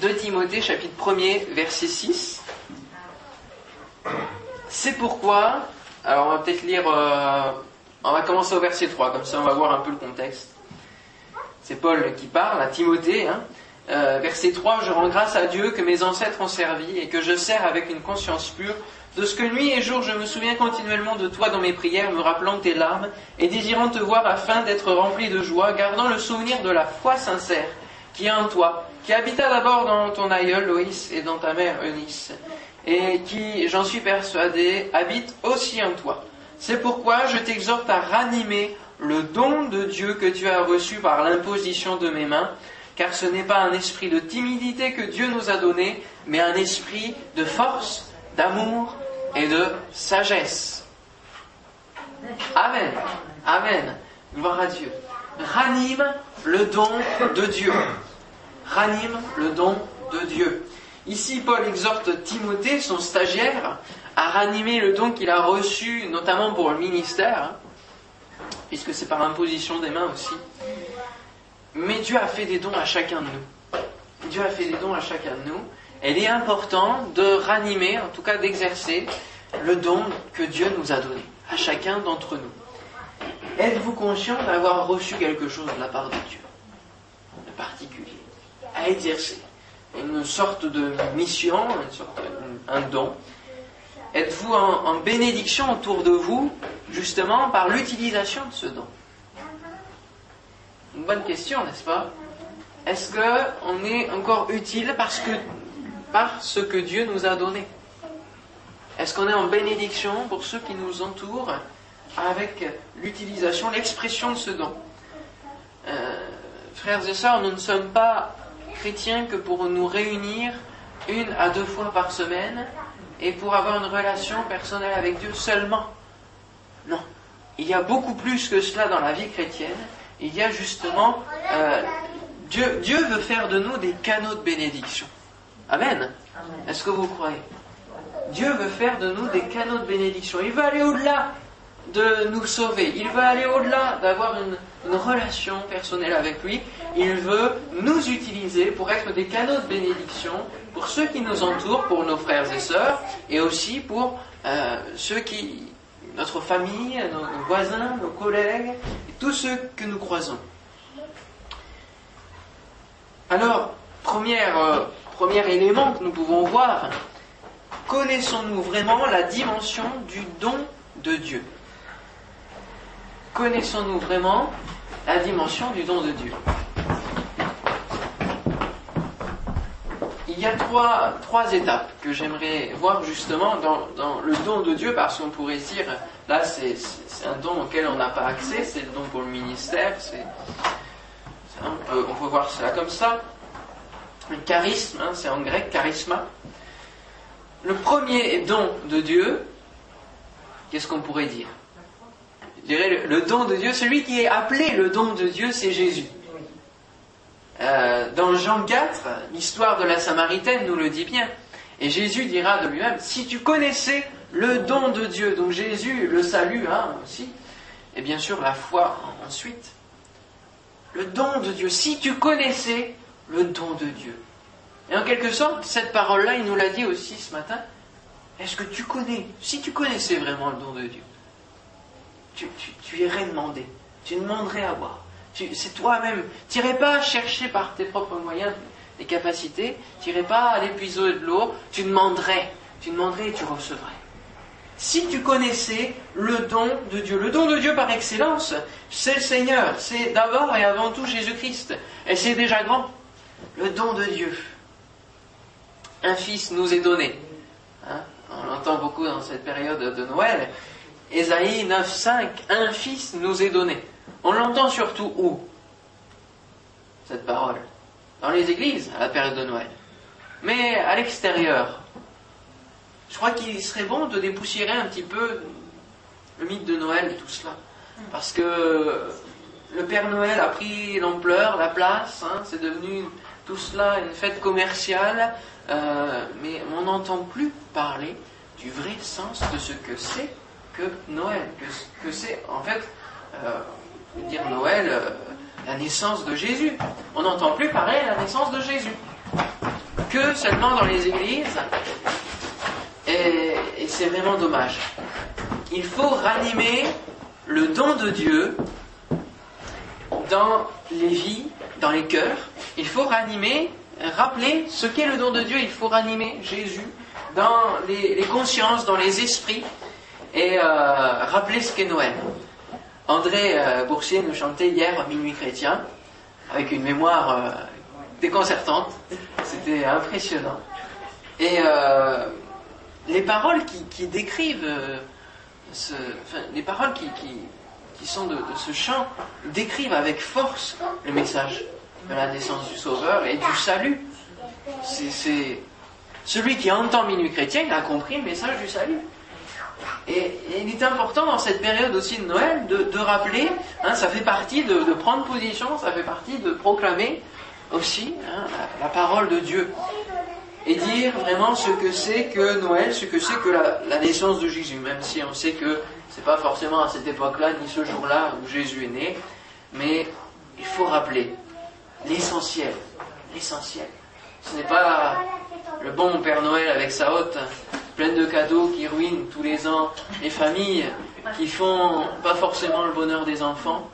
2 Timothée chapitre 1er verset 6. C'est pourquoi, alors on va peut-être lire, euh, on va commencer au verset 3, comme ça on va voir un peu le contexte. C'est Paul qui parle à Timothée. Hein. Euh, verset 3, je rends grâce à Dieu que mes ancêtres ont servi et que je sers avec une conscience pure, de ce que nuit et jour je me souviens continuellement de toi dans mes prières, me rappelant tes larmes et désirant te voir afin d'être rempli de joie, gardant le souvenir de la foi sincère qui est en toi, qui habita d'abord dans ton aïeul Loïs et dans ta mère Eunice, et qui, j'en suis persuadé, habite aussi en toi. C'est pourquoi je t'exhorte à ranimer le don de Dieu que tu as reçu par l'imposition de mes mains, car ce n'est pas un esprit de timidité que Dieu nous a donné, mais un esprit de force, d'amour et de sagesse. Amen. Amen. Gloire à Dieu. Ranime le don de Dieu. Ranime le don de Dieu. Ici, Paul exhorte Timothée, son stagiaire, à ranimer le don qu'il a reçu, notamment pour le ministère, puisque c'est par imposition des mains aussi. Mais Dieu a fait des dons à chacun de nous. Dieu a fait des dons à chacun de nous. il est important de ranimer, en tout cas d'exercer, le don que Dieu nous a donné, à chacun d'entre nous. Êtes-vous conscient d'avoir reçu quelque chose de la part de Dieu, de particulier, à exercer Une sorte de mission, une sorte, un don. Êtes-vous en, bénédiction autour de vous, justement, par l'utilisation de ce don? Une bonne question, n'est-ce pas? Est-ce qu'on est encore utile parce que, par ce que Dieu nous a donné? Est-ce qu'on est en bénédiction pour ceux qui nous entourent avec l'utilisation, l'expression de ce don? Euh, Frères et sœurs, nous ne sommes pas chrétiens que pour nous réunir une à deux fois par semaine et pour avoir une relation personnelle avec Dieu seulement. Non. Il y a beaucoup plus que cela dans la vie chrétienne il y a justement, euh, Dieu, Dieu veut faire de nous des canaux de bénédiction. Amen. Est-ce que vous croyez? Dieu veut faire de nous des canaux de bénédiction. Il veut aller au-delà de nous sauver. Il veut aller au-delà d'avoir une, relation personnelle avec lui. Il veut nous utiliser pour être des canaux de bénédiction pour ceux qui nous entourent, pour nos frères et sœurs, et aussi pour euh, ceux qui, notre famille, nos voisins, nos collègues, et tous ceux que nous croisons. Alors, euh, premier élément que nous pouvons voir, connaissons-nous vraiment la dimension du don de Dieu? Connaissons-nous vraiment la dimension du don de Dieu? Il y a trois, étapes que j'aimerais voir justement dans, le don de Dieu, parce qu'on pourrait dire, là c'est un don auquel on n'a pas accès, c'est le don pour le ministère, c'est, on, peut, on peut voir cela comme ça. Le charisme, hein, c'est en grec, charisma. Le premier don de Dieu, qu'est-ce qu'on pourrait dire? Je dirais le, don de Dieu, celui qui est appelé le don de Dieu, c'est Jésus. Euh, dans Jean 4, l'histoire de la Samaritaine nous le dit bien. Et Jésus dira de lui-même, si tu connaissais le don de Dieu, donc Jésus, le salut hein, aussi, et bien sûr la foi ensuite, le don de Dieu, si tu connaissais le don de Dieu. Et en quelque sorte, cette parole-là, il nous l'a dit aussi ce matin, est-ce que tu connais, si tu connaissais vraiment le don de Dieu, tu, irais demander, tu demanderais à voir c'est toi-même. Tu n'irais pas chercher par tes propres moyens des capacités, tu n'irais pas aller puiser de l'eau, tu demanderais, tu demanderais et tu recevrais. Si tu connaissais le don de Dieu, le don de Dieu par excellence, c'est le Seigneur, c'est d'abord et avant tout Jésus-Christ, et c'est déjà grand, le don de Dieu. Un fils nous est donné. Hein, on l'entend beaucoup dans cette période de Noël. Ésaïe 9.5, un fils nous est donné. On l'entend surtout où? Cette parole Dans les églises, à la période de Noël. Mais à l'extérieur, je crois qu'il serait bon de dépoussiérer un petit peu le mythe de Noël et tout cela. Parce que le Père Noël a pris l'ampleur, la place, hein, c'est devenu tout cela une fête commerciale, euh, mais on n'entend plus parler du vrai sens de ce que c'est que Noël, que, c'est en fait, euh, dire Noël, euh, la naissance de Jésus. On n'entend plus parler la naissance de Jésus. seulement dans les églises, et, c'est vraiment dommage. Il faut ranimer le don de Dieu dans les vies, dans les cœurs. Il faut ranimer, rappeler ce qu'est le don de Dieu. Il faut ranimer Jésus dans les consciences, dans les esprits, et euh, rappeler ce qu'est Noël. André euh, Boursier nous chantait hier Minuit chrétien, avec une mémoire euh, déconcertante. C'était impressionnant. Et euh, les paroles qui, décrivent, les paroles qui, qui, qui sont de, de, ce chant décrivent avec force le message de la naissance du Sauveur et du salut. C'est celui qui entend Minuit chrétien, il a compris le message du salut. Et, il est important dans cette période aussi de Noël de, rappeler, hein, ça fait partie de, prendre position, ça fait partie de proclamer aussi hein, la, parole de Dieu. Et dire vraiment ce que c'est que Noël, ce que c'est que la, naissance de Jésus, même si on sait que c'est pas forcément à cette époque-là, ni ce jour-là où Jésus est né, mais il faut rappeler l'essentiel, l'essentiel. Ce n'est pas le bon Père Noël avec sa hotte pleine de cadeaux qui ruinent tous les ans les familles, qui font pas forcément le bonheur des enfants.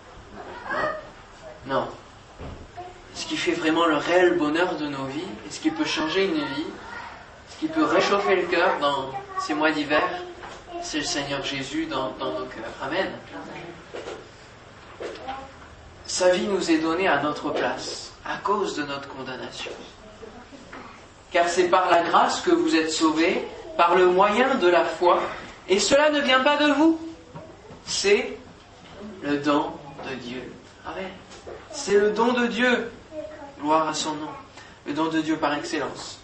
Non. Ce qui fait vraiment le réel bonheur de nos vies, et ce qui peut changer une vie, ce qui peut réchauffer le cœur dans ces mois d'hiver, c'est le Seigneur Jésus dans, dans nos cœurs. Amen. Sa vie nous est donnée à notre place, à cause de notre condamnation. Car c'est par la grâce que vous êtes sauvés, par le moyen de la foi, et cela ne vient pas de vous, c'est le don de Dieu. Amen. C'est le don de Dieu. Gloire à son nom. Le don de Dieu par excellence.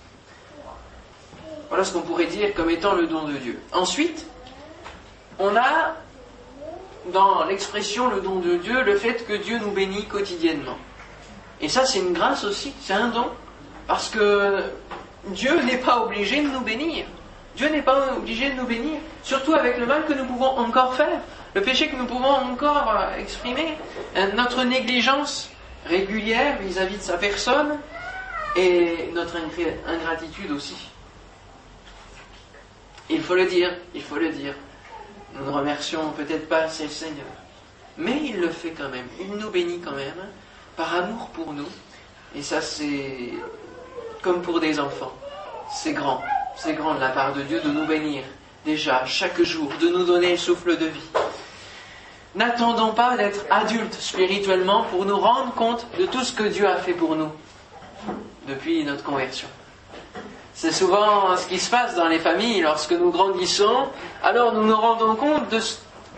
Voilà ce qu'on pourrait dire comme étant le don de Dieu. Ensuite, on a dans l'expression le don de Dieu le fait que Dieu nous bénit quotidiennement. Et ça, c'est une grâce aussi, c'est un don. Parce que Dieu n'est pas obligé de nous bénir. Dieu n'est pas obligé de nous bénir, surtout avec le mal que nous pouvons encore faire, le péché que nous pouvons encore exprimer, notre négligence régulière vis-à-vis de sa personne et notre ingratitude aussi. Il faut le dire, il faut le dire. Nous ne remercions peut-être pas assez le Seigneur, mais il le fait quand même. Il nous bénit quand même par amour pour nous. Et ça, c'est comme pour des enfants. C'est grand. C'est grand la part de Dieu de nous bénir déjà chaque jour, de nous donner le souffle de vie. N'attendons pas d'être adultes spirituellement pour nous rendre compte de tout ce que Dieu a fait pour nous depuis notre conversion. C'est souvent ce qui se passe dans les familles lorsque nous grandissons, alors nous nous rendons compte de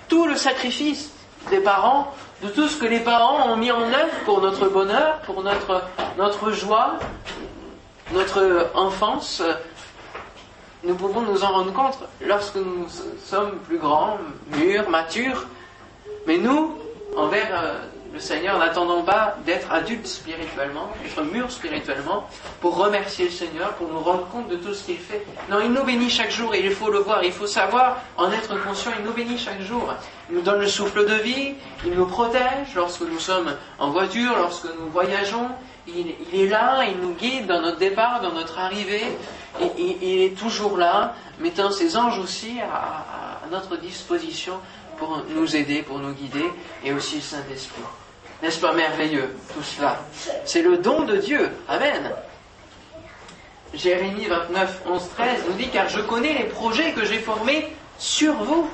tout le sacrifice des parents, de tout ce que les parents ont mis en œuvre pour notre bonheur, pour notre, notre joie, notre enfance, nous pouvons nous en rendre compte lorsque nous sommes plus grands, mûrs, matures. Mais nous, envers euh, le Seigneur, n'attendons pas d'être adultes spirituellement, d'être mûrs spirituellement, pour remercier le Seigneur, pour nous rendre compte de tout ce qu'il fait. Non, il nous bénit chaque jour et il faut le voir, il faut savoir en être conscient, il nous bénit chaque jour. Il nous donne le souffle de vie, il nous protège lorsque nous sommes en voiture, lorsque nous voyageons, il, est là, il nous guide dans notre départ, dans notre arrivée, et, il, est toujours là, mettant ses anges aussi à, à, notre disposition pour nous aider, pour nous guider, et aussi le Saint-Esprit. N'est-ce pas merveilleux tout cela C'est le don de Dieu. Amen. Jérémie 29, 11, 13 nous dit, car je connais les projets que j'ai formés sur vous,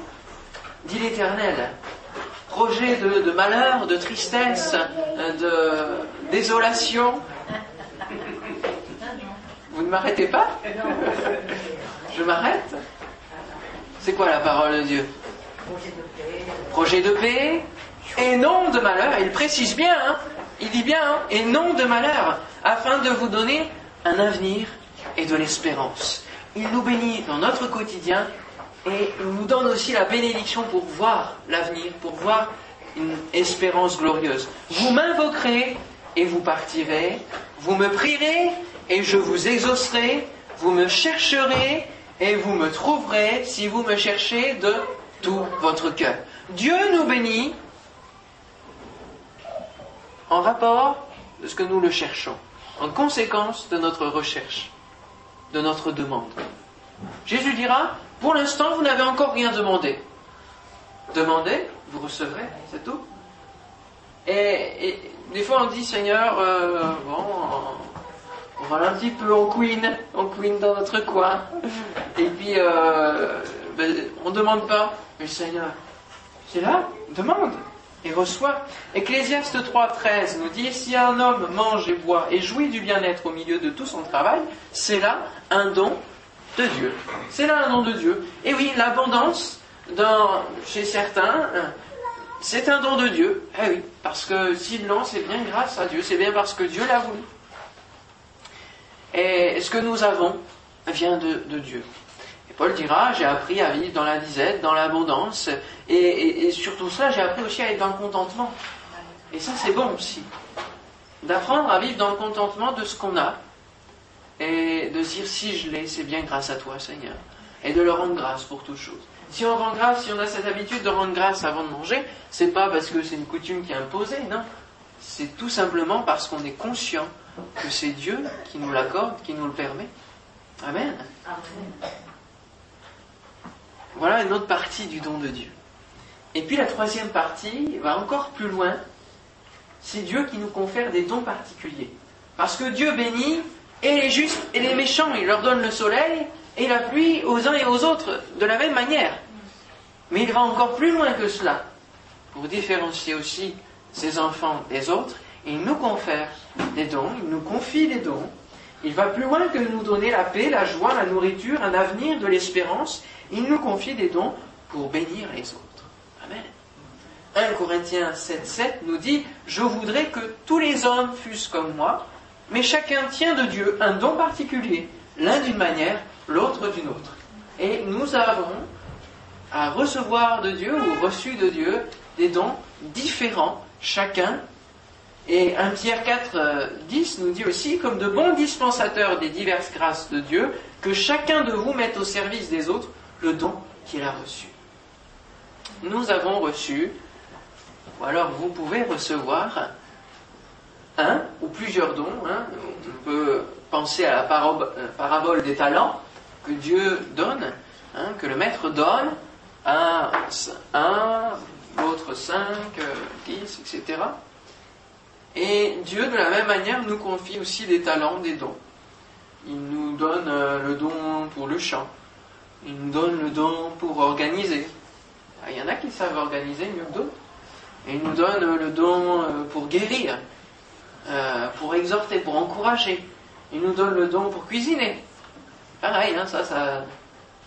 dit l'Éternel projet de, de, malheur, de tristesse, de désolation. Vous ne m'arrêtez pas Je m'arrête C'est quoi la parole de Dieu? Projet de paix et non de malheur. Il précise bien, hein il dit bien, hein et non de malheur, afin de vous donner un avenir et de l'espérance. Il nous bénit dans notre quotidien et il nous donne aussi la bénédiction pour voir l'avenir, pour voir une espérance glorieuse. Vous m'invoquerez et vous partirez, vous me prierez et je vous exaucerai, vous me chercherez et vous me trouverez si vous me cherchez de tout votre cœur. Dieu nous bénit en rapport de ce que nous le cherchons, en conséquence de notre recherche. de notre demande. Jésus dira, pour l'instant, vous n'avez encore rien demandé. Demandez, vous recevrez, c'est tout. Et, des fois on dit, Seigneur, euh, bon, on va un petit peu, on queen, queen dans notre coin. Et puis, euh, ben, on ne demande pas. Mais Seigneur, c'est là, demande et reçoit. Ecclésiaste 3.13 nous dit, si un homme mange et boit et jouit du bien-être au milieu de tout son travail, c'est là un don de Dieu. C'est là un don de Dieu. Et oui, l'abondance chez certains, c'est un don de Dieu. Eh oui, parce que s'ils l'ont, c'est bien grâce à Dieu, c'est bien parce que Dieu l'a voulu. Et ce que nous avons vient de, Dieu. Paul dira, j'ai appris à vivre dans la disette, dans l'abondance, et, surtout cela, j'ai appris aussi à être dans le contentement. Et ça, c'est bon aussi. D'apprendre à vivre dans le contentement de ce qu'on a, et de dire si je l'ai, c'est bien grâce à toi, Seigneur, et de le rendre grâce pour toutes choses. Si on rend grâce, si on a cette habitude de rendre grâce avant de manger, c'est pas parce que c'est une coutume qui est imposée, non. C'est tout simplement parce qu'on est conscient que c'est Dieu qui nous l'accorde, qui nous le permet. Amen. Voilà une autre partie du don de Dieu. Et puis la troisième partie va encore plus loin. C'est Dieu qui nous confère des dons particuliers. Parce que Dieu bénit et les justes et les méchants. Il leur donne le soleil et la pluie aux uns et aux autres de la même manière. Mais il va encore plus loin que cela. Pour différencier aussi ses enfants des autres, il nous confère des dons, il nous confie des dons. Il va plus loin que nous donner la paix, la joie, la nourriture, un avenir, de l'espérance. Il nous confie des dons pour bénir les autres. Amen. 1 Corinthiens 7, 7 nous dit Je voudrais que tous les hommes fussent comme moi, mais chacun tient de Dieu un don particulier, l'un d'une manière, l'autre d'une autre. Et nous avons à recevoir de Dieu ou reçu de Dieu des dons différents, chacun. Et 1 Pierre 4, 10 nous dit aussi, comme de bons dispensateurs des diverses grâces de Dieu, que chacun de vous mette au service des autres le don qu'il a reçu. Nous avons reçu, ou alors vous pouvez recevoir un ou plusieurs dons. Hein. On peut penser à la euh, parabole des talents que Dieu donne, hein, que le maître donne à un, l'autre cinq, dix, etc. Et Dieu, de la même manière, nous confie aussi des talents, des dons. Il nous donne euh, le don pour le chant. Il nous donne le don pour organiser. Ah, il y en a qui savent organiser mieux que d'autres. Il nous donne le don euh, pour guérir. Euh, pour exhorter, pour encourager. Il nous donne le don pour cuisiner. Pareil, hein, ça, ça,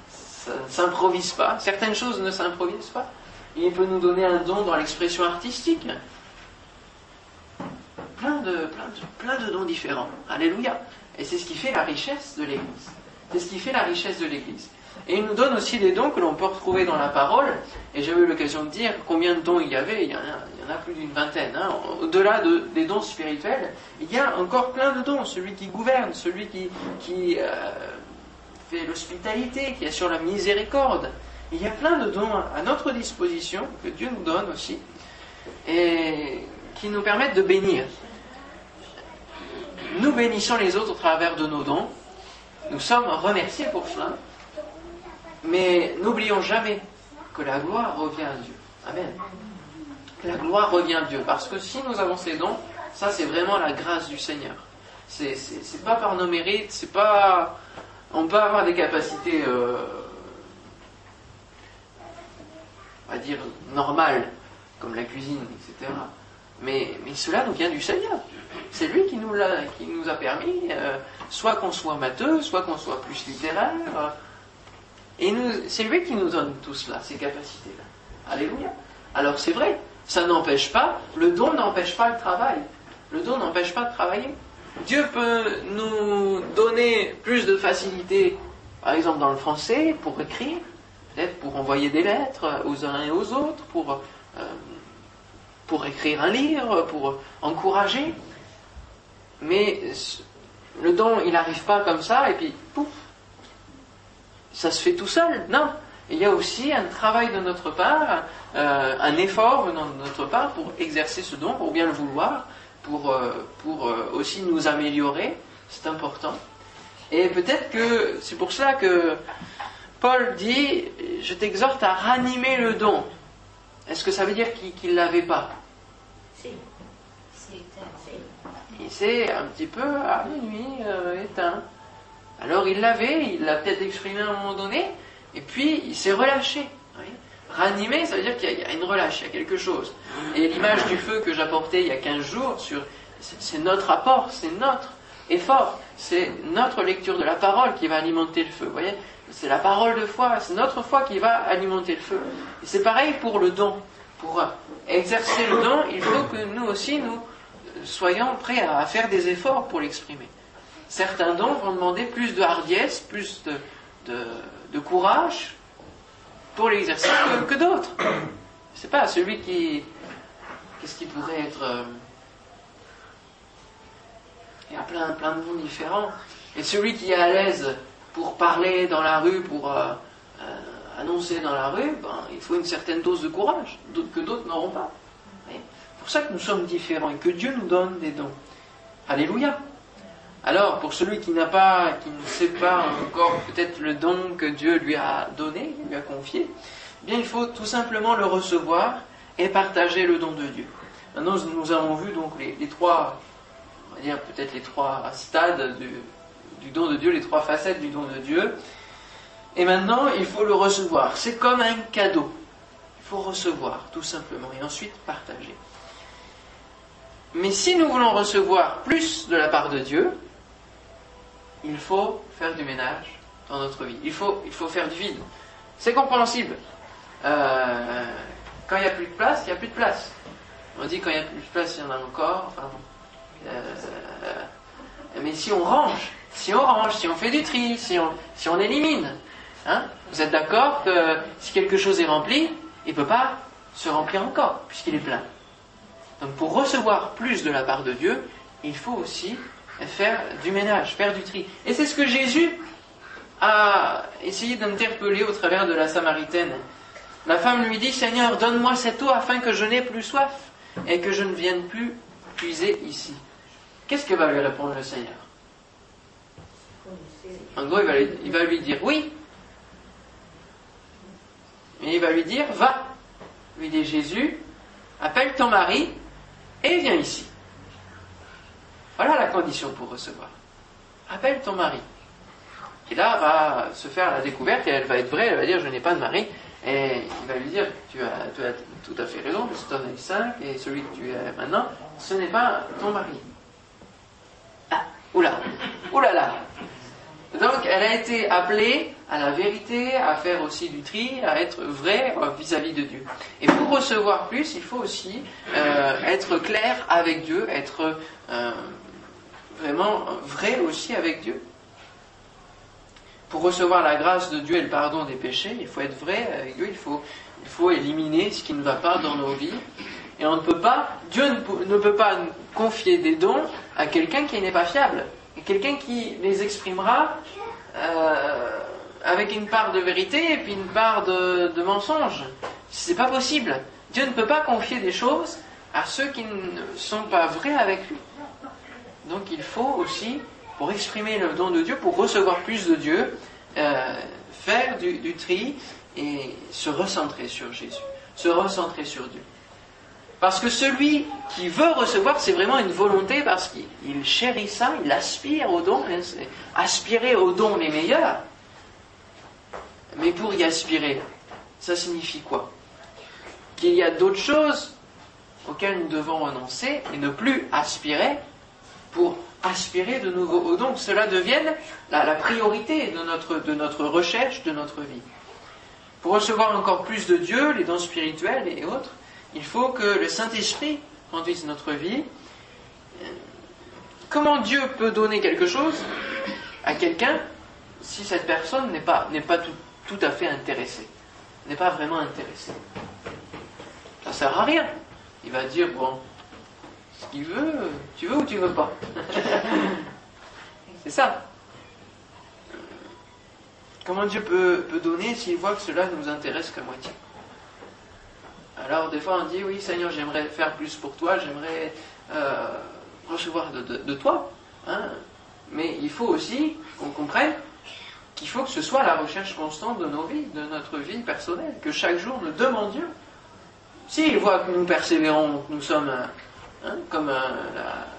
ça ne s'improvise pas. Certaines choses ne s'improvisent pas. Il peut nous donner un don dans l'expression artistique. Plein de, dons différents. Alléluia. Et c'est ce qui fait la richesse de l'Église. C'est ce qui fait la richesse de l'Église. Et il nous donne aussi des dons que l'on peut retrouver dans la parole. Et j'avais eu l'occasion de dire combien de dons il y avait. Il y en a, plus d'une vingtaine. Hein. Au-delà des dons spirituels, il y a encore plein de dons. Celui qui gouverne, celui qui, qui euh, fait l'hospitalité, qui assure la miséricorde. Il y a plein de dons à notre disposition que Dieu nous donne aussi et qui nous permettent de bénir. Nous bénissons les autres au travers de nos dons. Nous sommes remerciés pour cela. Mais n'oublions jamais que la gloire revient à Dieu. Amen. La gloire revient à Dieu. Parce que si nous avons ces dons, ça c'est vraiment la grâce du Seigneur. C'est, c'est, pas par nos mérites, c'est pas. On peut avoir des capacités, euh, on va dire, normales, comme la cuisine, etc. Mais, cela nous vient du Seigneur. C'est lui qui nous, l'a, qui nous a permis, euh, soit qu'on soit matheux, soit qu'on soit plus littéraire, et c'est lui qui nous donne tout cela, ces capacités-là. Alléluia. Alors c'est vrai, ça n'empêche pas, le don n'empêche pas le travail. Le don n'empêche pas de travailler. Dieu peut nous donner plus de facilité, par exemple dans le français, pour écrire, peut-être pour envoyer des lettres aux uns et aux autres, pour, euh, pour écrire un livre, pour encourager. Mais le don, il n'arrive pas comme ça, et puis, pouf, ça se fait tout seul. Non. Il y a aussi un travail de notre part, euh, un effort venant de notre part pour exercer ce don, pour bien le vouloir, pour, euh, pour euh, aussi nous améliorer. C'est important. Et peut-être que c'est pour cela que Paul dit, je t'exhorte à ranimer le don. Est-ce que ça veut dire qu'il ne l'avait pas? Il s'est un petit peu à minuit euh, éteint. Alors il l'avait, il l'a peut-être exprimé à un moment donné, et puis il s'est relâché. Ranimer, ça veut dire qu'il y, a une relâche, il y a quelque chose. Et l'image du feu que j'apportais il y a 15 jours, c'est notre apport, c'est notre effort, c'est notre lecture de la parole qui va alimenter le feu. Vous voyez c'est la parole de foi, c'est notre foi qui va alimenter le feu. Et c'est pareil pour le don. Pour exercer le don, il faut que nous aussi, nous soyons prêts à faire des efforts pour l'exprimer. Certains dons vont demander plus de hardiesse, plus de, courage pour l'exercer que, d'autres. Je pas, celui qui. Qu'est-ce qui pourrait être. Euh, il y a plein, plein de dons différents. Et celui qui est à l'aise pour parler dans la rue, pour euh, euh, annoncer dans la rue, ben, il faut une certaine dose de courage, que d'autres n'auront pas. C'est pour ça que nous sommes différents et que Dieu nous donne des dons. Alléluia. Alors, pour celui qui n'a pas, qui ne sait pas encore peut-être le don que Dieu lui a donné, lui a confié, eh bien, il faut tout simplement le recevoir et partager le don de Dieu. Maintenant, nous avons vu donc les, trois, on va dire peut-être les trois stades du don de Dieu, les trois facettes du don de Dieu. Et maintenant, il faut le recevoir. C'est comme un cadeau. Il faut recevoir, tout simplement, et ensuite partager. Mais si nous voulons recevoir plus de la part de Dieu, il faut faire du ménage dans notre vie. Il faut, il faut faire du vide. C'est compréhensible. Euh, quand il n'y a plus de place, il n'y a plus de place. On dit quand il n'y a plus de place, il y en a encore. Euh, mais si on range, si on range, si on fait du tri, si on, si on élimine, hein, vous êtes d'accord que si quelque chose est rempli, il ne peut pas se remplir encore, puisqu'il est plein. Donc pour recevoir plus de la part de Dieu, il faut aussi faire du ménage, faire du tri. Et c'est ce que Jésus a essayé d'interpeller au travers de la Samaritaine. La femme lui dit, Seigneur, donne-moi cette eau afin que je n'ai plus soif et que je ne vienne plus puiser ici. Qu'est-ce que va lui répondre le Seigneur? En gros, il va, lui, dire oui. Mais il va lui dire va. Lui dit Jésus, appelle ton mari et viens ici. Voilà la condition pour recevoir. Appelle ton mari. Et là va se faire la découverte et elle va être vraie, elle va dire je n'ai pas de mari. Et il va lui dire tu as, tu as tout à fait raison, tu en as cinq et celui que tu es maintenant, ce n'est pas ton mari. Oula, oulala. Donc elle a été appelée à la vérité, à faire aussi du tri, à être vraie euh, vis-à-vis de Dieu. Et pour recevoir plus, il faut aussi euh, être clair avec Dieu, être euh, vraiment vrai aussi avec Dieu. Pour recevoir la grâce de Dieu et le pardon des péchés, il faut être vrai avec Dieu, il faut, il faut éliminer ce qui ne va pas dans nos vies. Et on ne peut pas, Dieu ne peut pas confier des dons à quelqu'un qui n'est pas fiable, quelqu'un qui les exprimera euh, avec une part de vérité et puis une part de, de mensonge. C'est pas possible. Dieu ne peut pas confier des choses à ceux qui ne sont pas vrais avec lui. Donc il faut aussi, pour exprimer le don de Dieu, pour recevoir plus de Dieu, euh, faire du, du tri et se recentrer sur Jésus, se recentrer sur Dieu. Parce que celui qui veut recevoir, c'est vraiment une volonté parce qu'il chérit ça, il aspire aux dons, hein, aspirer aux dons les meilleurs. Mais pour y aspirer, ça signifie quoi? Qu'il y a d'autres choses auxquelles nous devons renoncer et ne plus aspirer pour aspirer de nouveau aux dons. Cela devienne la, la priorité de notre, de notre recherche, de notre vie. Pour recevoir encore plus de Dieu, les dons spirituels et autres, il faut que le Saint-Esprit conduise notre vie. Comment Dieu peut donner quelque chose à quelqu'un si cette personne n'est pas, tout, à fait intéressée, n'est pas vraiment intéressée? Ça sert à rien. Il va dire, bon, ce qu'il veut, tu veux ou tu veux pas? C'est ça. Comment Dieu peut donner s'il voit que cela ne nous intéresse qu'à moitié? Alors des fois on dit oui Seigneur j'aimerais faire plus pour toi, j'aimerais euh, recevoir de, toi. Hein. mais il faut aussi qu'on comprenne qu'il faut que ce soit la recherche constante de nos vies, de notre vie personnelle, que chaque jour nous demandions. S'il voit que nous persévérons, que nous sommes hein, comme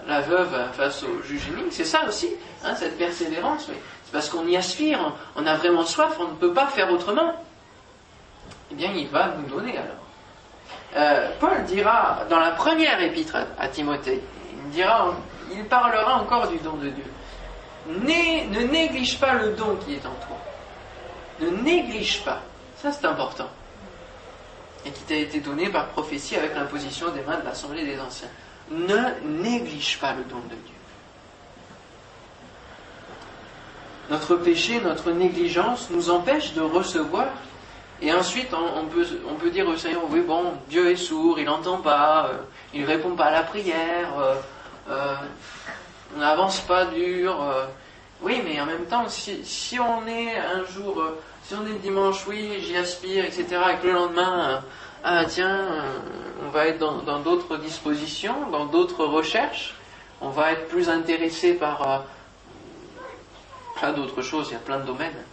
la, veuve face au juge unique, c'est ça aussi, hein, cette persévérance. C'est parce qu'on y aspire, on, a vraiment soif, on ne peut pas faire autrement. Eh bien, il va nous donner alors. Euh, Paul dira dans la première épître à Timothée, il parlera encore du don de Dieu ne néglige pas le don qui est en toi. Ne néglige pas. Ça, c'est important. Et qui t'a été donné par prophétie avec l'imposition des mains de l'Assemblée des Anciens. Ne néglige pas le don de Dieu. Notre péché, notre négligence nous empêche de recevoir. Et ensuite, on, peut, dire au Seigneur, oui, bon, Dieu est sourd, il n'entend pas, euh, il ne répond pas à la prière, euh, euh, on n'avance pas dur. Oui, mais en même temps, si, on est un jour, si on est dimanche, oui, j'y aspire, etc., et que le lendemain, ah tiens, on va être dans d'autres dispositions, dans d'autres recherches, on va être plus intéressé par plein d'autres choses, il y a plein de domaines.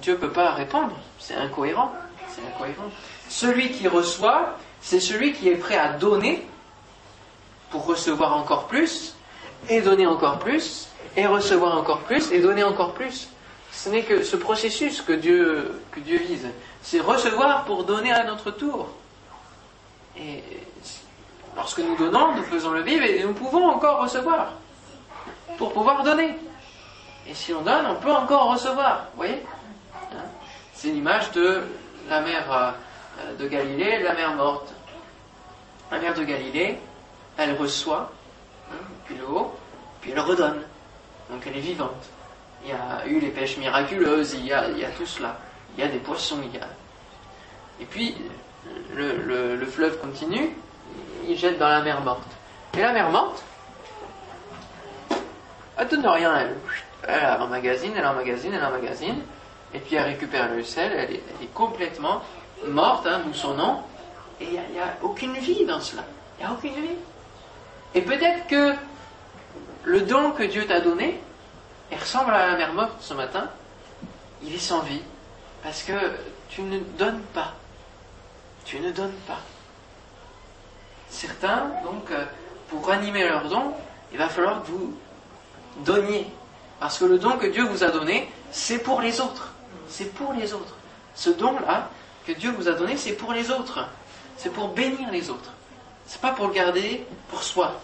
Dieu ne peut pas répondre, c'est incohérent. Celui qui reçoit, c'est celui qui est prêt à donner pour recevoir encore plus, et donner encore plus, et recevoir encore plus, et donner encore plus. Ce n'est que ce processus que Dieu, que Dieu vise. C'est recevoir pour donner à notre tour. Et lorsque nous donnons, nous faisons le vivre et nous pouvons encore recevoir pour pouvoir donner. Et si on donne, on peut encore recevoir. Vous voyez? C'est l'image de la mer euh, de Galilée, la mer morte. La mer de Galilée, elle reçoit, puis le haut, puis elle redonne. Donc elle est vivante. Il y a eu les pêches miraculeuses, il y a, tout cela. Il y a des poissons, il y a. Et puis, le, fleuve continue, il jette dans la mer morte. Et la mer morte, elle donne rien, elle. Elle emmagasine, elle emmagasine, elle emmagasine. Et puis elle récupère le sel, elle est, complètement morte, hein, d'où son nom. Et il n'y a, a, aucune vie dans cela. Il n'y a aucune vie. Et peut-être que le don que Dieu t'a donné, il ressemble à la mère morte ce matin, il est sans vie, parce que tu ne donnes pas. Tu ne donnes pas. Certains, donc, euh, pour animer leur don, il va falloir que vous donniez. Parce que le don que Dieu vous a donné, c'est pour les autres. C'est pour les autres. Ce don-là que Dieu vous a donné, c'est pour les autres. C'est pour bénir les autres. C'est pas pour le garder pour soi.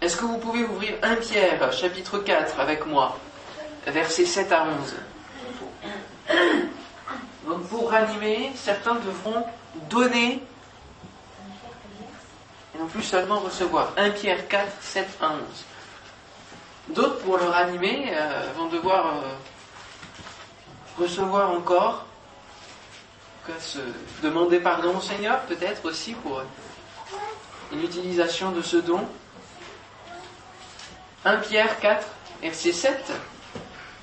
Est-ce que vous pouvez ouvrir 1 Pierre, chapitre 4, avec moi, versets 7 à 11 Donc pour ranimer, certains devront donner et non plus seulement recevoir. 1 Pierre 4, 7 à 11. D'autres, pour le ranimer, euh, vont devoir euh, recevoir encore se demander pardon au Seigneur, peut-être aussi pour une utilisation de ce don. 1 Pierre 4, verset 7.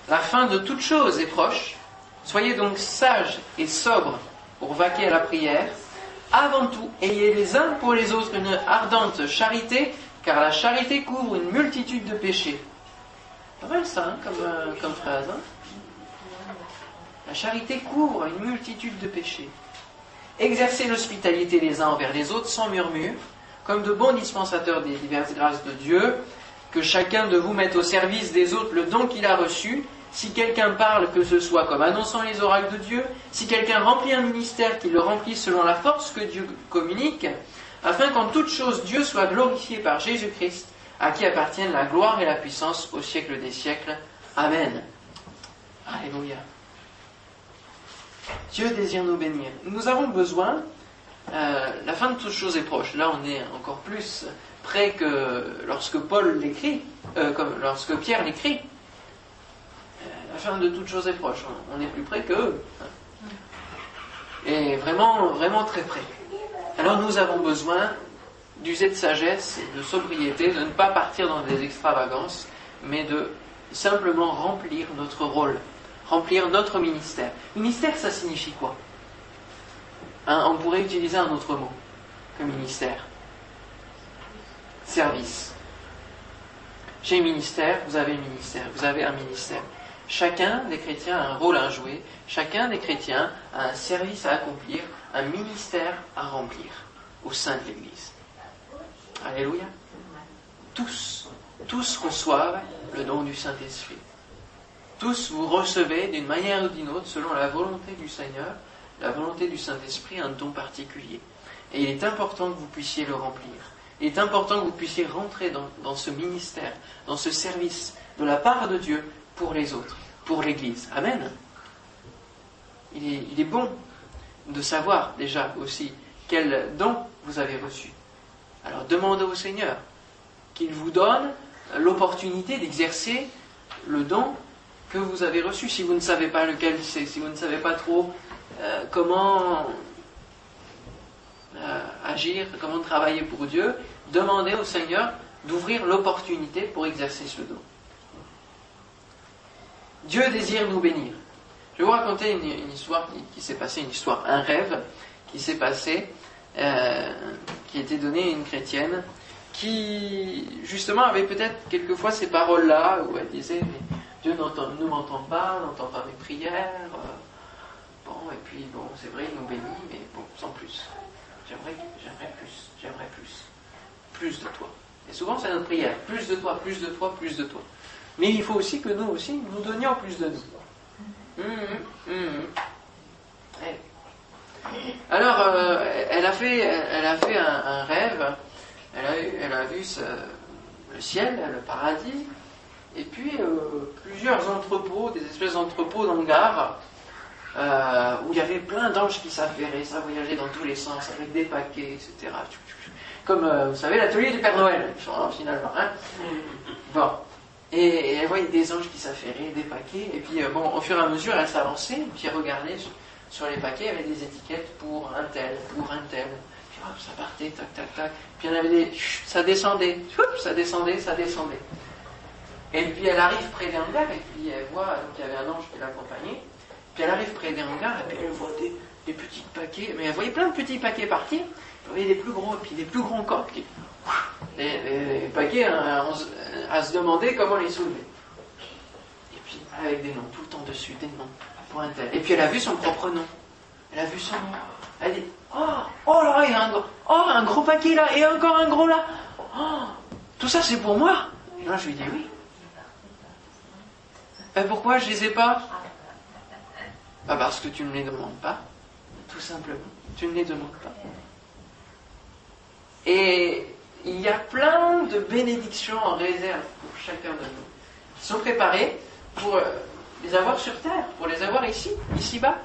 La fin de toute chose est proche. Soyez donc sages et sobres pour vaquer à la prière. Avant tout, ayez les uns pour les autres une ardente charité, car la charité couvre une multitude de péchés. Pas ça, comme, euh, comme phrase. Hein la charité couvre une multitude de péchés. Exercez l'hospitalité les uns envers les autres sans murmure, comme de bons dispensateurs des diverses grâces de Dieu, que chacun de vous mette au service des autres le don qu'il a reçu. Si quelqu'un parle, que ce soit comme annonçant les oracles de Dieu, si quelqu'un remplit un ministère, qu'il le remplisse selon la force que Dieu communique, afin qu'en toute chose Dieu soit glorifié par Jésus-Christ, à qui appartiennent la gloire et la puissance au siècle des siècles. Amen. Alléluia. Dieu désire nous bénir. Nous avons besoin, euh, la fin de toutes choses est proche. Là, on est encore plus près que lorsque Paul l'écrit, euh, comme lorsque Pierre l'écrit. Euh, la fin de toutes choses est proche. On, est plus près qu'eux. Et vraiment, vraiment très près. Alors nous avons besoin d'user de sagesse de sobriété, de ne pas partir dans des extravagances, mais de simplement remplir notre rôle remplir notre ministère. Ministère, ça signifie quoi? Hein, On pourrait utiliser un autre mot que ministère. service. J'ai un ministère, vous avez un ministère, vous avez un ministère. Chacun des chrétiens a un rôle à jouer, chacun des chrétiens a un service à accomplir, un ministère à remplir au sein de l'Église. Alléluia. Tous, tous reçoivent le don du Saint-Esprit. Tous vous recevez d'une manière ou d'une autre, selon la volonté du Seigneur, la volonté du Saint-Esprit, un don particulier. Et il est important que vous puissiez le remplir. Il est important que vous puissiez rentrer dans, ce ministère, dans ce service de la part de Dieu pour les autres, pour l'Église. Amen. Il est, il est bon de savoir déjà aussi quel don vous avez reçu. Alors demandez au Seigneur qu'il vous donne l'opportunité d'exercer le don que vous avez reçu. Si vous ne savez pas lequel c'est, si vous ne savez pas trop euh, comment euh, agir, comment travailler pour Dieu, demandez au Seigneur d'ouvrir l'opportunité pour exercer ce don. Dieu désire nous bénir. Je vais vous raconter une, histoire qui, s'est passée, une histoire, un rêve qui s'est passé, euh, qui était donné à une chrétienne, qui justement avait peut-être quelquefois ces paroles-là, où elle disait, mais Dieu ne m'entend pas, n'entend pas mes prières. Euh, bon, et puis bon, c'est vrai, il nous bénit, mais bon, sans plus. J'aimerais, j'aimerais plus, j'aimerais plus. Plus de toi. Et souvent, c'est notre prière. Plus de toi, plus de toi, plus de toi. Mais il faut aussi que nous aussi, nous donnions plus de nous. Hum, hum, hum. Alors, euh, elle a fait, elle a fait un, rêve. Elle a, vu le ciel, le paradis, et puis euh, plusieurs entrepôts, des espèces d'entrepôts d'hangars, euh, où il y avait plein d'anges qui s'affairaient, ça voyageait dans tous les sens, avec des paquets, etc. Comme, euh, vous savez, l'atelier du Père Noël, finalement. Hein bon. Et, elle voyait des anges qui s'affairaient, des paquets, et puis, bon, au fur et à mesure, elle s'avançait, puis elle regardait sur, les paquets, il y avait des étiquettes pour un tel, pour un tel. Puis hop, ça partait, tac, tac, tac. Puis il y en avait des... Ça descendait, ça descendait, ça descendait. Et puis elle arrive près des hangars, et puis elle voit, donc il y avait un ange qui l'accompagnait, puis elle arrive près des hangars, et puis elle voit des, petits paquets, mais elle voyait plein de petits paquets partir, elle voyait des plus gros, et puis des plus grands corps, les, paquets hein, à, se demander comment les soulever. Et puis avec des noms, tout le temps dessus, des noms, Et puis elle a vu son propre nom. Elle a vu son nom. Elle dit, oh, oh là, il y a un, oh, un gros paquet là, et encore un gros là. Oh, tout ça c'est pour moi. Et là je lui dis oui. Et pourquoi je ne les ai pas? Bah Parce que tu ne les demandes pas, tout simplement. Tu ne les demandes pas. Et il y a plein de bénédictions en réserve pour chacun de nous, qui sont préparées pour euh, les avoir sur terre, pour les avoir ici, ici-bas.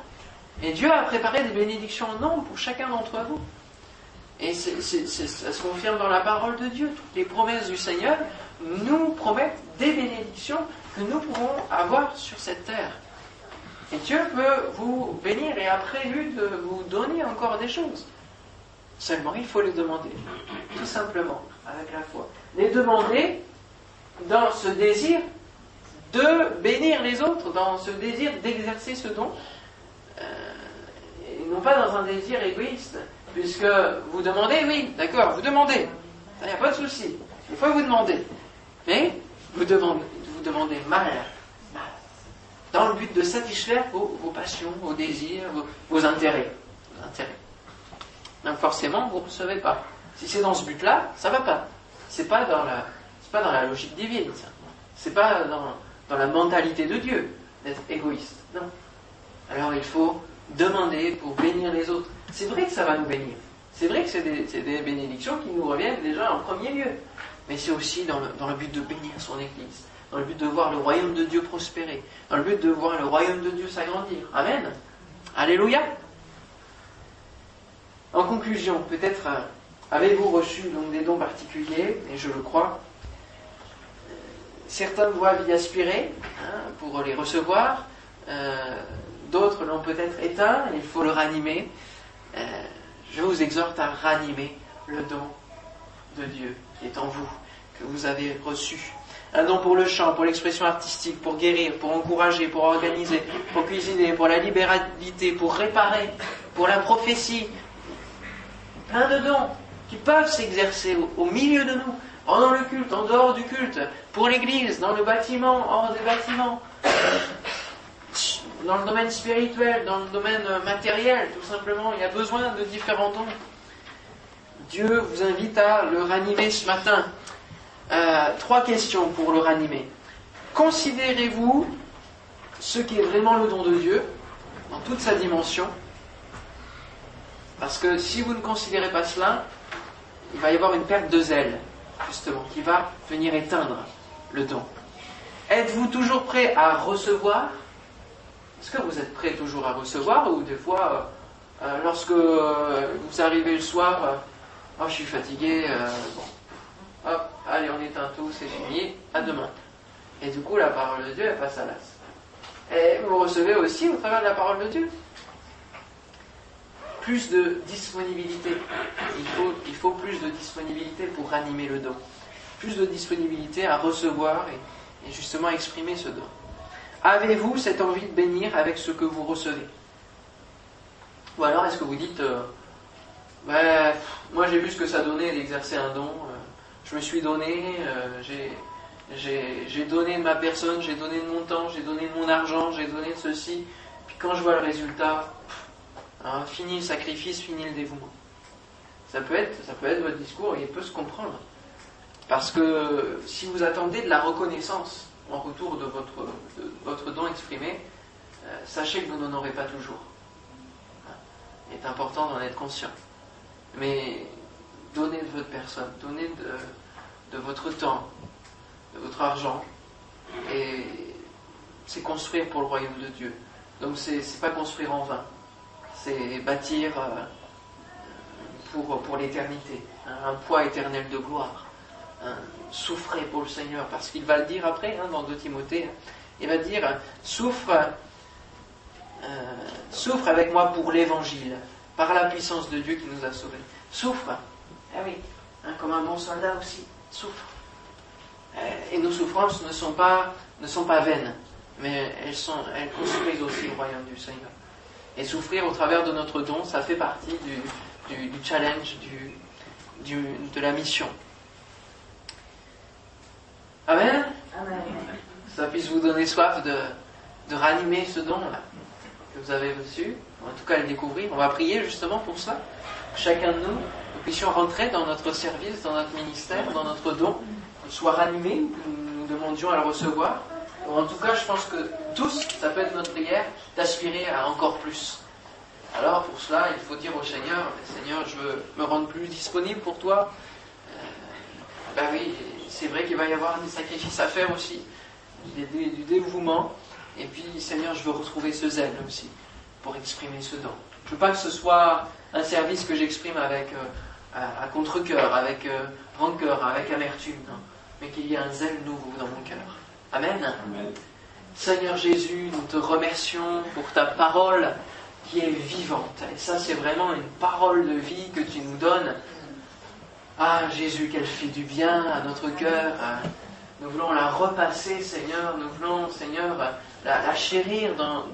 Et Dieu a préparé des bénédictions en nombre pour chacun d'entre vous. Et ça se confirme dans la parole de Dieu. Toutes les promesses du Seigneur nous promettent des bénédictions que nous pouvons avoir sur cette terre. Et Dieu peut vous bénir et a prévu de vous donner encore des choses. Seulement, il faut les demander, tout simplement, avec la foi. Les demander dans ce désir de bénir les autres, dans ce désir d'exercer ce don, euh, et non pas dans un désir égoïste, puisque vous demandez, oui, d'accord, vous demandez, il n'y a pas de souci, il faut vous demander, mais vous demandez, vous demandez mal, dans le but de satisfaire vos, passions, vos désirs, vos, intérêts, intérêts. Donc forcément, vous ne recevez pas. Si c'est dans ce but-là, ça ne va pas. C'est pas pas dans la logique divine. C'est pas dans, dans la mentalité de Dieu d'être égoïste. Non. Alors il faut demander pour bénir les autres. C'est vrai que ça va nous bénir. C'est vrai que c'est des, bénédictions qui nous reviennent déjà en premier lieu. Mais c'est aussi dans le, dans le but de bénir son Église dans le but de voir le royaume de Dieu prospérer, dans le but de voir le royaume de Dieu s'agrandir. Amen. Alléluia. En conclusion, peut-être euh, avez-vous reçu donc des dons particuliers, et je le crois. Certains doivent y aspirer hein, pour les recevoir, euh, d'autres l'ont peut-être éteint, il faut le ranimer. Euh, je vous exhorte à ranimer le don de Dieu qui est en vous, que vous avez reçu un don pour le chant, pour l'expression artistique, pour guérir, pour encourager, pour organiser, pour cuisiner, pour la libéralité, pour réparer, pour la prophétie. Plein de dons qui peuvent s'exercer au, milieu de nous, pendant le culte, en dehors du culte, pour l'église, dans le bâtiment, hors des bâtiments, dans le domaine spirituel, dans le domaine matériel, tout simplement. Il y a besoin de différents dons. Dieu vous invite à le ranimer ce matin. Euh, trois questions pour le ranimer. Considérez-vous ce qui est vraiment le don de Dieu, dans toute sa dimension? Parce que si vous ne considérez pas cela, il va y avoir une perte de zèle, justement, qui va venir éteindre le don. Êtes-vous toujours prêt à recevoir? Est-ce que vous êtes prêt toujours à recevoir ou des fois, euh, euh, lorsque vous arrivez le soir, oh je suis fatigué, bon, hop, allez on éteint tout, c'est fini, à demain. Et du coup la parole de Dieu elle passe à l'as. Et vous recevez aussi au travers de la parole de Dieu plus de disponibilité. Il faut, plus de disponibilité pour animer le don. Plus de disponibilité à recevoir et, justement exprimer ce don. Avez-vous cette envie de bénir avec ce que vous recevez? Ou alors est-ce que vous dites, euh, moi j'ai vu ce que ça donnait d'exercer un don, euh, je me suis donné, euh, j'ai donné de ma personne, j'ai donné de mon temps, j'ai donné de mon argent, j'ai donné de ceci, puis quand je vois le résultat, Hein, fini le sacrifice, fini le dévouement. Ça peut, être, ça peut être votre discours et il peut se comprendre. Parce que si vous attendez de la reconnaissance en retour de votre, don exprimé, euh, sachez que vous n'en aurez pas toujours. Hein, il est important d'en être conscient. Mais donnez de votre personne, donnez de, de votre temps, de votre argent, et c'est construire pour le royaume de Dieu. Donc c'est pas construire en vain c'est bâtir euh, pour, pour l'éternité, hein, un poids éternel de gloire. Hein, souffrez pour le Seigneur, parce qu'il va le dire après, hein, dans 2 Timothée, il va dire, souffre, euh, souffre avec moi pour l'évangile, par la puissance de Dieu qui nous a sauvés. Souffre, eh oui, comme un bon soldat aussi, souffre. Et nos souffrances ne sont pas, ne sont pas vaines, mais elles, sont, elles construisent aussi le royaume du Seigneur. Et souffrir au travers de notre don, ça fait partie du, challenge, du, de la mission. Amen, Amen. Ça puisse vous donner soif de, de ranimer ce don que vous avez reçu, en tout cas le découvrir. On va prier justement pour ça. Chacun de nous, nous puissions rentrer dans notre service, dans notre ministère, dans notre don, soit ranimé, nous demandions à le recevoir en tout cas, je pense que tous, ça peut être notre prière, d'aspirer à encore plus. Alors, pour cela, il faut dire au Seigneur, Seigneur, je veux me rendre plus disponible pour toi. ben oui, c'est vrai qu'il va y avoir des sacrifices à faire aussi, du dévouement. Et puis, Seigneur, je veux retrouver ce zèle aussi, pour exprimer ce don. Je veux pas que ce soit un service que j'exprime avec euh, à, contre-coeur, avec euh, rancœur, avec amertume, mais qu'il y ait un zèle nouveau dans mon cœur. Amen. Seigneur Jésus, nous te remercions pour ta parole qui est vivante. Et ça, c'est vraiment une parole de vie que tu nous donnes. Ah Jésus, qu'elle fait du bien à notre cœur. Nous voulons la repasser, Seigneur. Nous voulons, Seigneur, la, chérir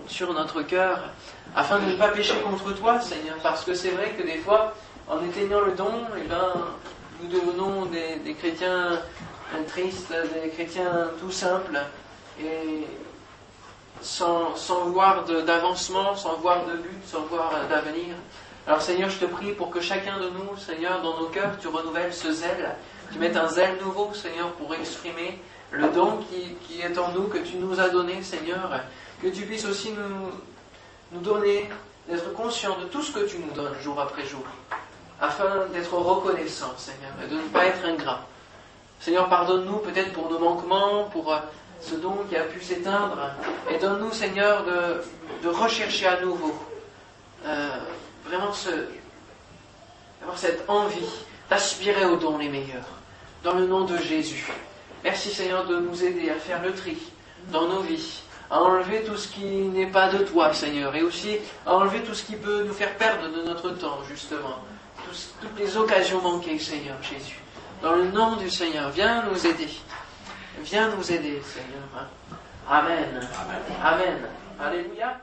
sur notre cœur, afin de ne pas pécher contre toi, Seigneur. Parce que c'est vrai que des fois, en éteignant le don, eh ben, nous devenons des chrétiens triste, des chrétiens tout simples, et sans, voir d'avancement, sans voir de but, sans voir d'avenir. Alors Seigneur, je te prie pour que chacun de nous, Seigneur, dans nos cœurs, tu renouvelles ce zèle, tu mettes un zèle nouveau, Seigneur, pour exprimer le don qui, est en nous, que tu nous as donné, Seigneur, que tu puisses aussi nous, nous donner, d'être conscient de tout ce que tu nous donnes jour après jour, afin d'être reconnaissant, Seigneur, et de ne pas être ingrat. Seigneur, pardonne-nous peut-être pour nos manquements, pour euh, ce don qui a pu s'éteindre, et donne-nous, Seigneur, de, rechercher à nouveau euh, vraiment cette envie d'aspirer aux dons les meilleurs, dans le nom de Jésus. Merci, Seigneur, de nous aider à faire le tri dans nos vies, à enlever tout ce qui n'est pas de toi, Seigneur, et aussi à enlever tout ce qui peut nous faire perdre de notre temps, justement, toutes les occasions manquées, Seigneur Jésus. Dans le nom du Seigneur, viens nous aider. Viens nous aider, Seigneur. Amen. Amen. Alléluia.